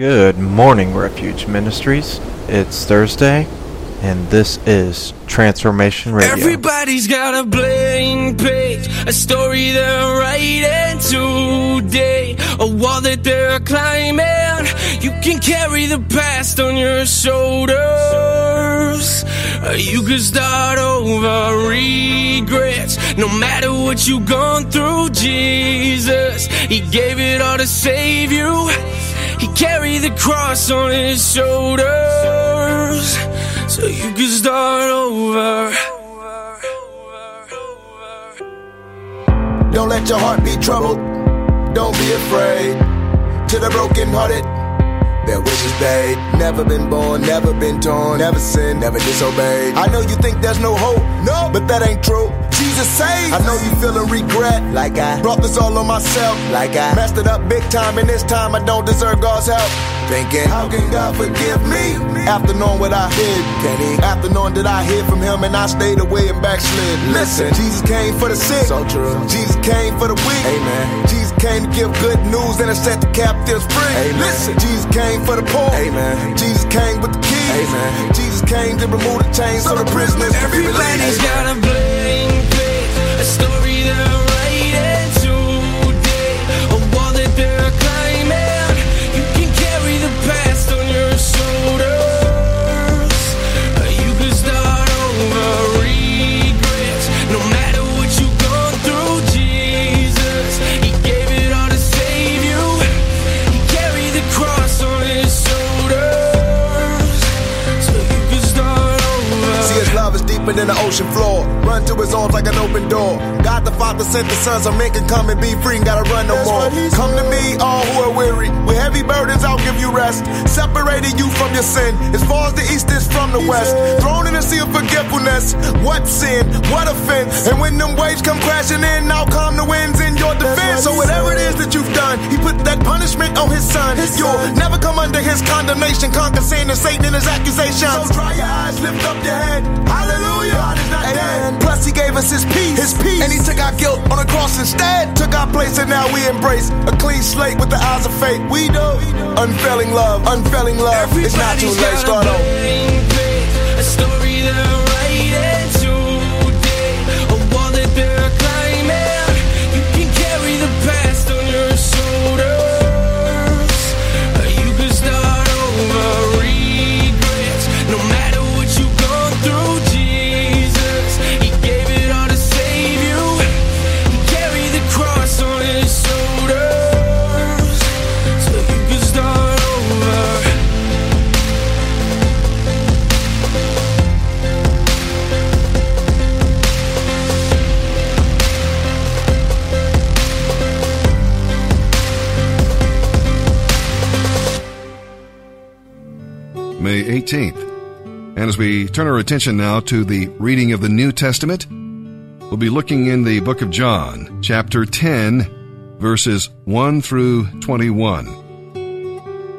Good morning, Refuge Ministries. It's Thursday, and this is Transformation Radio. Everybody's got a blank page, a story they're writing today, a wall that they're climbing. You can carry the past on your shoulders. Uh, You can start over regrets. No matter what you've gone through, Jesus, He gave it all to save you. He carried the cross on His shoulders. So you can start over. Don't let your heart be troubled. Don't be afraid. To the brokenhearted, their Never been born, never been torn, never sinned, never disobeyed. I know you think there's no hope, no, but that ain't true. Jesus saved. I know you feeling regret, like I brought this all on myself, like I messed it up big time, and this time I don't deserve God's help. Thinking, how can God forgive me after knowing what I did? Can He? After knowing that I hid from Him and I stayed away and backslid. Listen, Jesus came for the sick, so true. Jesus came for the weak, amen. Jesus came to give good news and to set the captives free. Amen. Listen, Jesus came for the poor, amen. Jesus came with the keys, amen. Jesus came to remove the chains so the prisoners can be released. Everybody's got a blank page, God the Father sent the Son so men can come and be free and gotta run no more. Come to me, all who are weary. With heavy burdens, I'll give you rest. Separating you from your sin. As far as the east is from the west. Thrown in a sea of forgetfulness. What sin? What offense? And when them waves come crashing in, I'll calm the winds in your defense. So whatever it is that you've done, he put that punishment on his son. You'll never come under his condemnation. Conquer sin and Satan and his accusations. So dry your eyes, lift up your head. Hallelujah. God is not dead. Plus, he gave us his peace. His peace. And he took our guilt on the cross instead. Took our place, and now we embrace a clean slate with the eyes of faith. We know unfailing love, unfailing love. It's not too late. Start over. 18th. And as we turn our attention now to the reading of the New Testament, we'll be looking in the book of John, chapter 10, verses 1 through 21.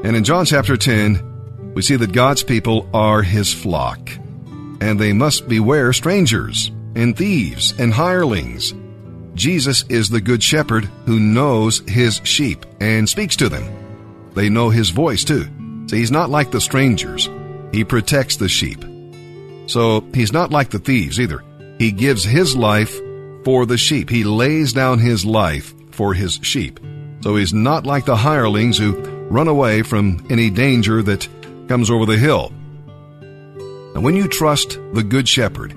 And in John chapter 10, we see that God's people are his flock, and they must beware strangers and thieves and hirelings. Jesus is the good shepherd who knows his sheep and speaks to them. They know his voice too. So he's not like the strangers. He protects the sheep. So he's not like the thieves either. He gives his life for the sheep. He lays down his life for his sheep. So he's not like the hirelings who run away from any danger that comes over the hill. Now, when you trust the Good Shepherd,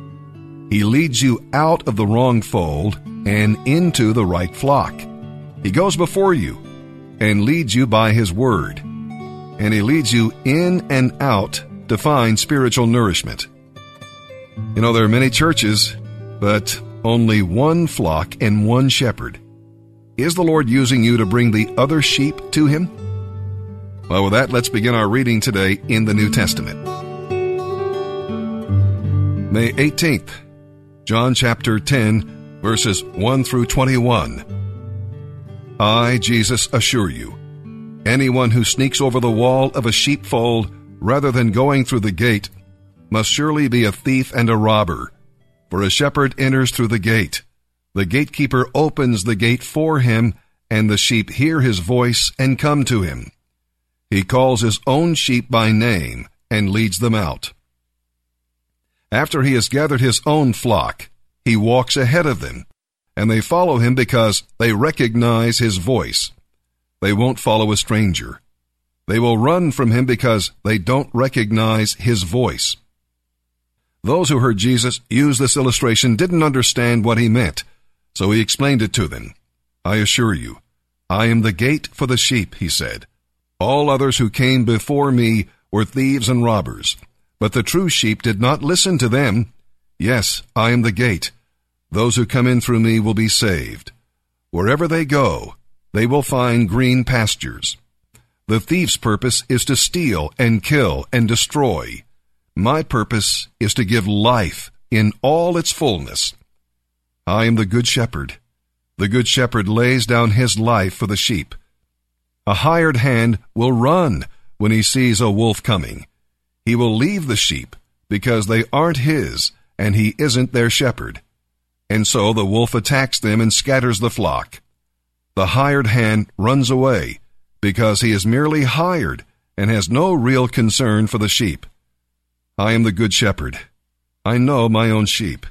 he leads you out of the wrong fold and into the right flock. He goes before you and leads you by his word. And he leads you in and out to find spiritual nourishment. You know, there are many churches, but only one flock and one shepherd. Is the Lord using you to bring the other sheep to him? Well, with that, let's begin our reading today in the New Testament. May 18th, John chapter 10, verses 1 through 21. I, Jesus, assure you, anyone who sneaks over the wall of a sheepfold rather than going through the gate must surely be a thief and a robber. For a shepherd enters through the gate. The gatekeeper opens the gate for him, and the sheep hear his voice and come to him. He calls his own sheep by name and leads them out. After he has gathered his own flock, he walks ahead of them, and they follow him because they recognize his voice. They won't follow a stranger. They will run from him because they don't recognize his voice. Those who heard Jesus use this illustration didn't understand what he meant, so he explained it to them. I assure you, I am the gate for the sheep, he said. All others who came before me were thieves and robbers, but the true sheep did not listen to them. Yes, I am the gate. Those who come in through me will be saved. Wherever they go, they will find green pastures. The thief's purpose is to steal and kill and destroy. My purpose is to give life in all its fullness. I am the good shepherd. The good shepherd lays down his life for the sheep. A hired hand will run when he sees a wolf coming. He will leave the sheep because they aren't his and he isn't their shepherd. And so the wolf attacks them and scatters the flock. The hired hand runs away because he is merely hired and has no real concern for the sheep. I am the good shepherd. I know my own sheep,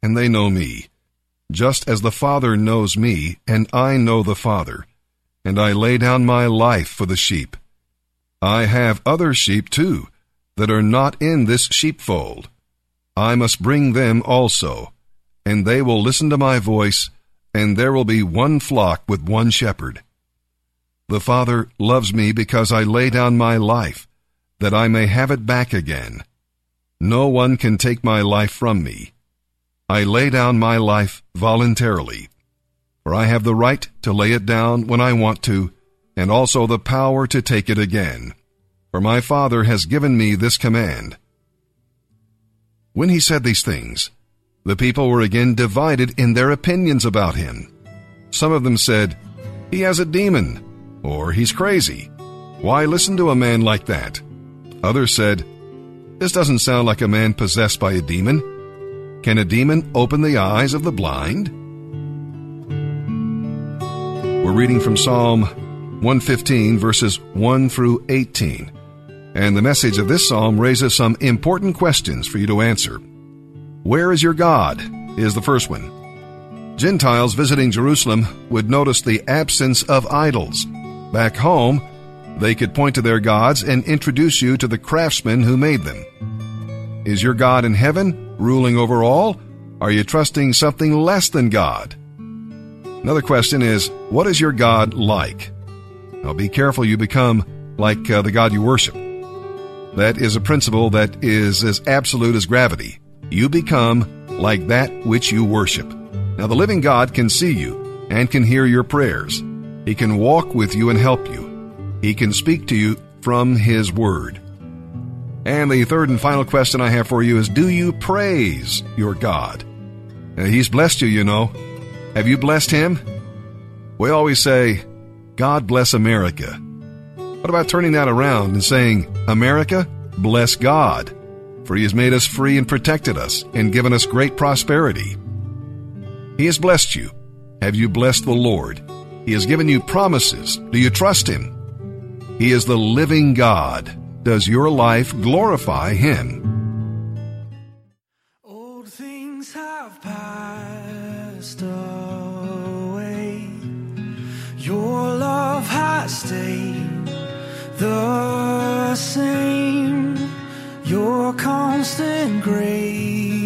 and they know me, just as the Father knows me, and I know the Father, and I lay down my life for the sheep. I have other sheep too, that are not in this sheepfold. I must bring them also, and they will listen to my voice, and there will be one flock with one shepherd. The Father loves me because I lay down my life, that I may have it back again. No one can take my life from me. I lay down my life voluntarily, for I have the right to lay it down when I want to, and also the power to take it again. For my Father has given me this command. When he said these things, the people were again divided in their opinions about him. Some of them said, He has a demon or he's crazy. Why listen to a man like that? Others said, This doesn't sound like a man possessed by a demon. Can a demon open the eyes of the blind? We're reading from Psalm 115, verses 1 through 18. And the message of this psalm raises some important questions for you to answer. Where is your God? is the first one. Gentiles visiting Jerusalem would notice the absence of idols. Back home, they could point to their gods and introduce you to the craftsmen who made them. Is your God in heaven, ruling over all? Are you trusting something less than God? Another question is, what is your God like? Now be careful you become like uh, the God you worship. That is a principle that is as absolute as gravity. You become like that which you worship. Now the living God can see you and can hear your prayers. He can walk with you and help you. He can speak to you from His Word. And the third and final question I have for you is Do you praise your God? Now, he's blessed you, you know. Have you blessed Him? We always say, God bless America. What about turning that around and saying, America, bless God, for He has made us free and protected us and given us great prosperity. He has blessed you. Have you blessed the Lord? He has given you promises. Do you trust Him? He is the living God. Does your life glorify Him? Old things have passed away. Your love has stayed the same. Your constant grace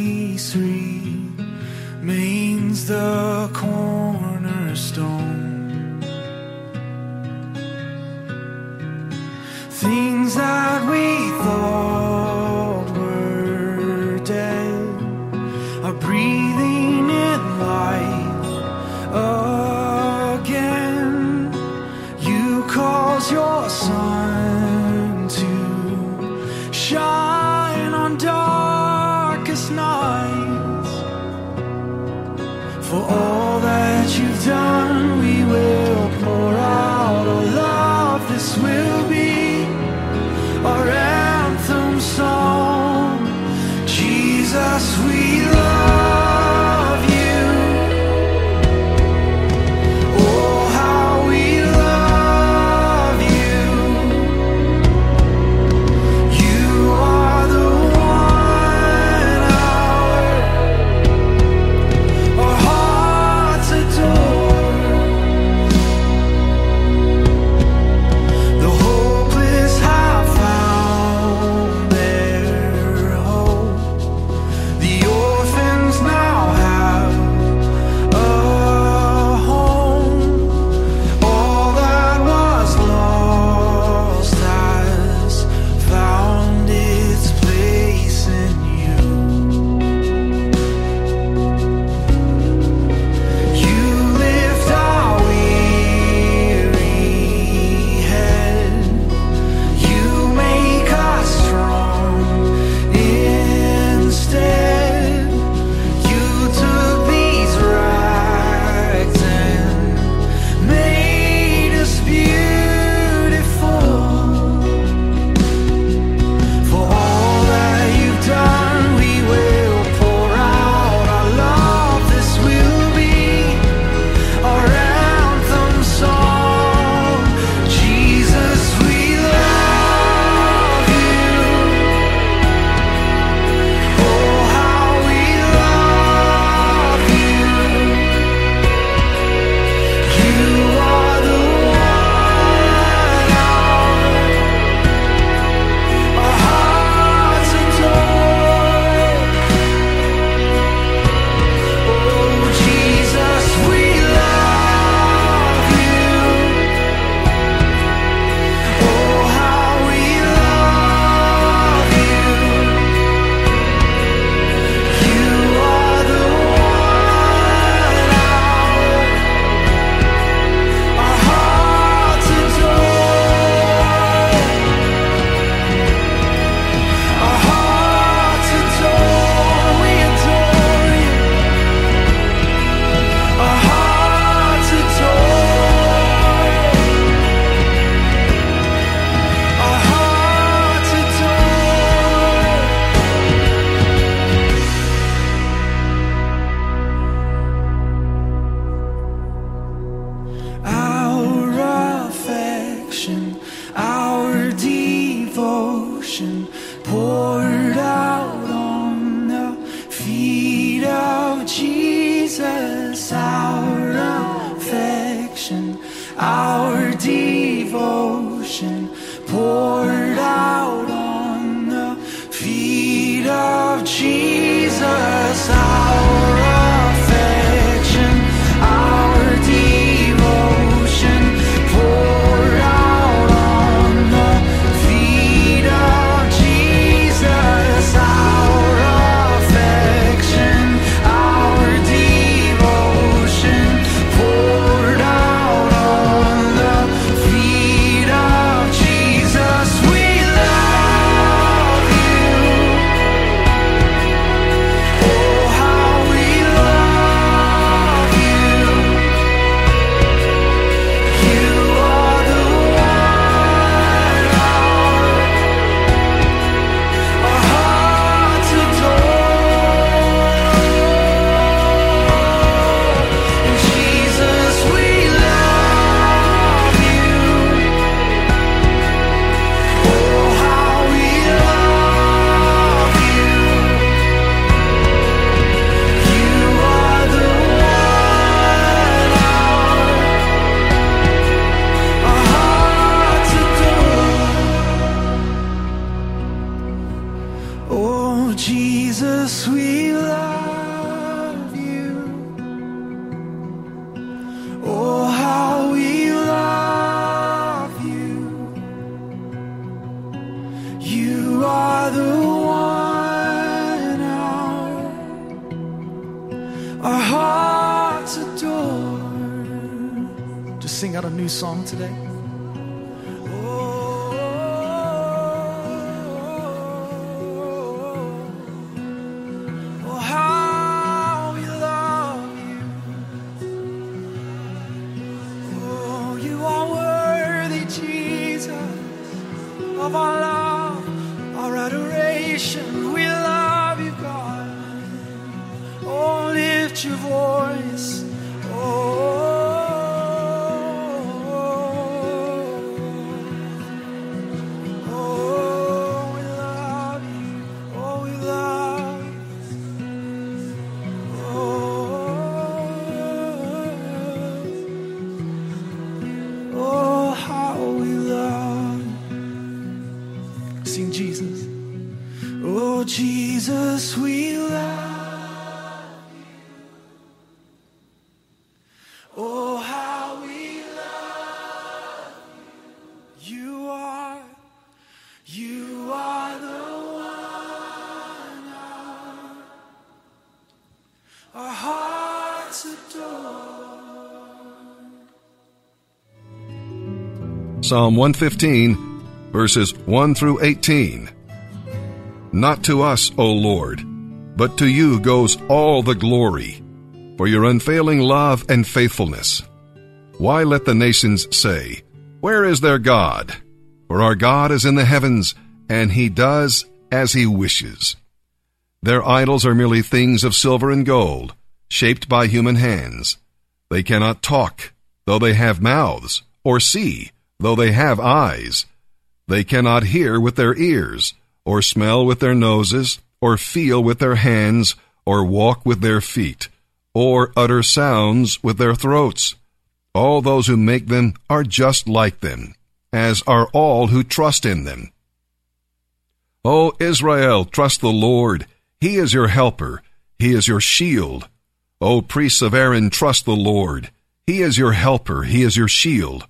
sing out a new song today. Psalm 115, verses 1 through 18. Not to us, O Lord, but to you goes all the glory, for your unfailing love and faithfulness. Why let the nations say, Where is their God? For our God is in the heavens, and he does as he wishes. Their idols are merely things of silver and gold, shaped by human hands. They cannot talk, though they have mouths, or see, though they have eyes. They cannot hear with their ears, or smell with their noses, or feel with their hands, or walk with their feet, or utter sounds with their throats. All those who make them are just like them, as are all who trust in them. O Israel, trust the Lord. He is your helper. He is your shield. O priests of Aaron, trust the Lord. He is your helper. He is your shield.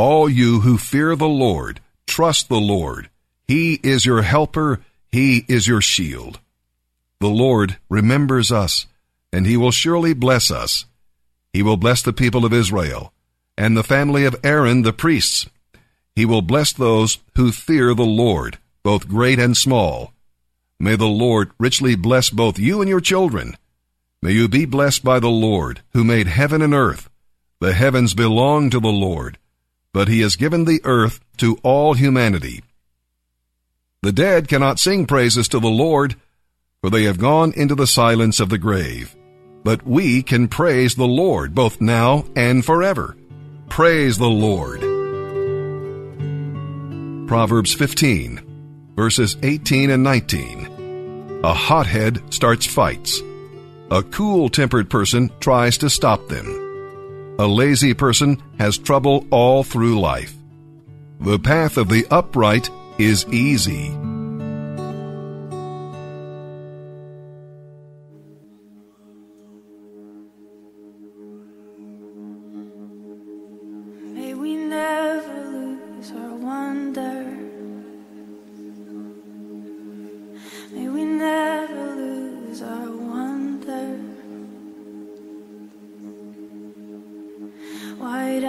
All you who fear the Lord, trust the Lord. He is your helper. He is your shield. The Lord remembers us, and he will surely bless us. He will bless the people of Israel, and the family of Aaron the priests. He will bless those who fear the Lord, both great and small. May the Lord richly bless both you and your children. May you be blessed by the Lord, who made heaven and earth. The heavens belong to the Lord, but he has given the earth to all humanity. The dead cannot sing praises to the Lord, for they have gone into the silence of the grave. But we can praise the Lord both now and forever. Praise the Lord. Proverbs 15, verses 18 and 19. A hothead starts fights. A cool tempered person tries to stop them. A lazy person has trouble all through life. The path of the upright is easy.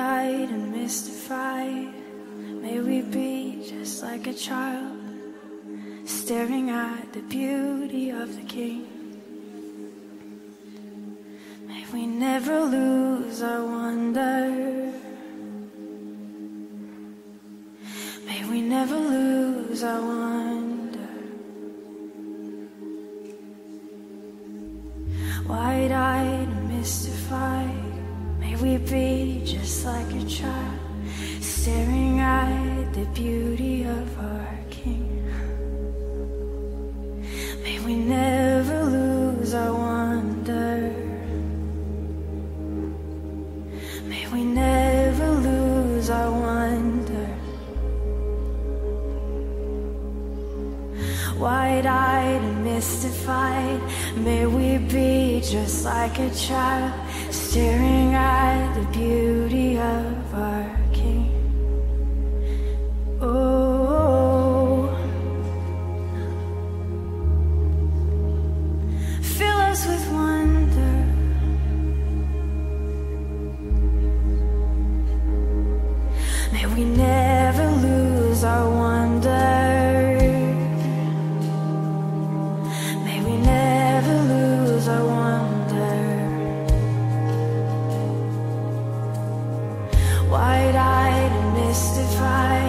eyed and mystified. May we be just like a child, staring at the beauty of the King. May we never lose our wonder. May we never lose our wonder. could be just like a child, staring at the beauty of mystified. May we be just like a child, staring at the beauty of our. testify.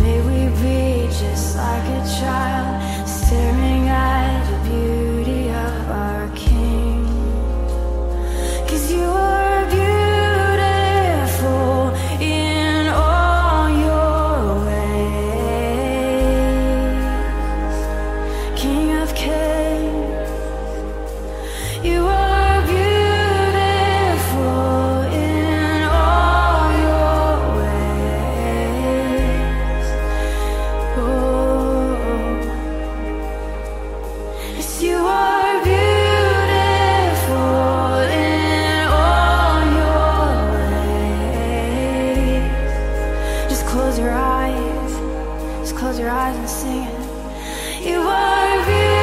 May we be just like a child. close your eyes, just close your eyes and sing it. You are beautiful.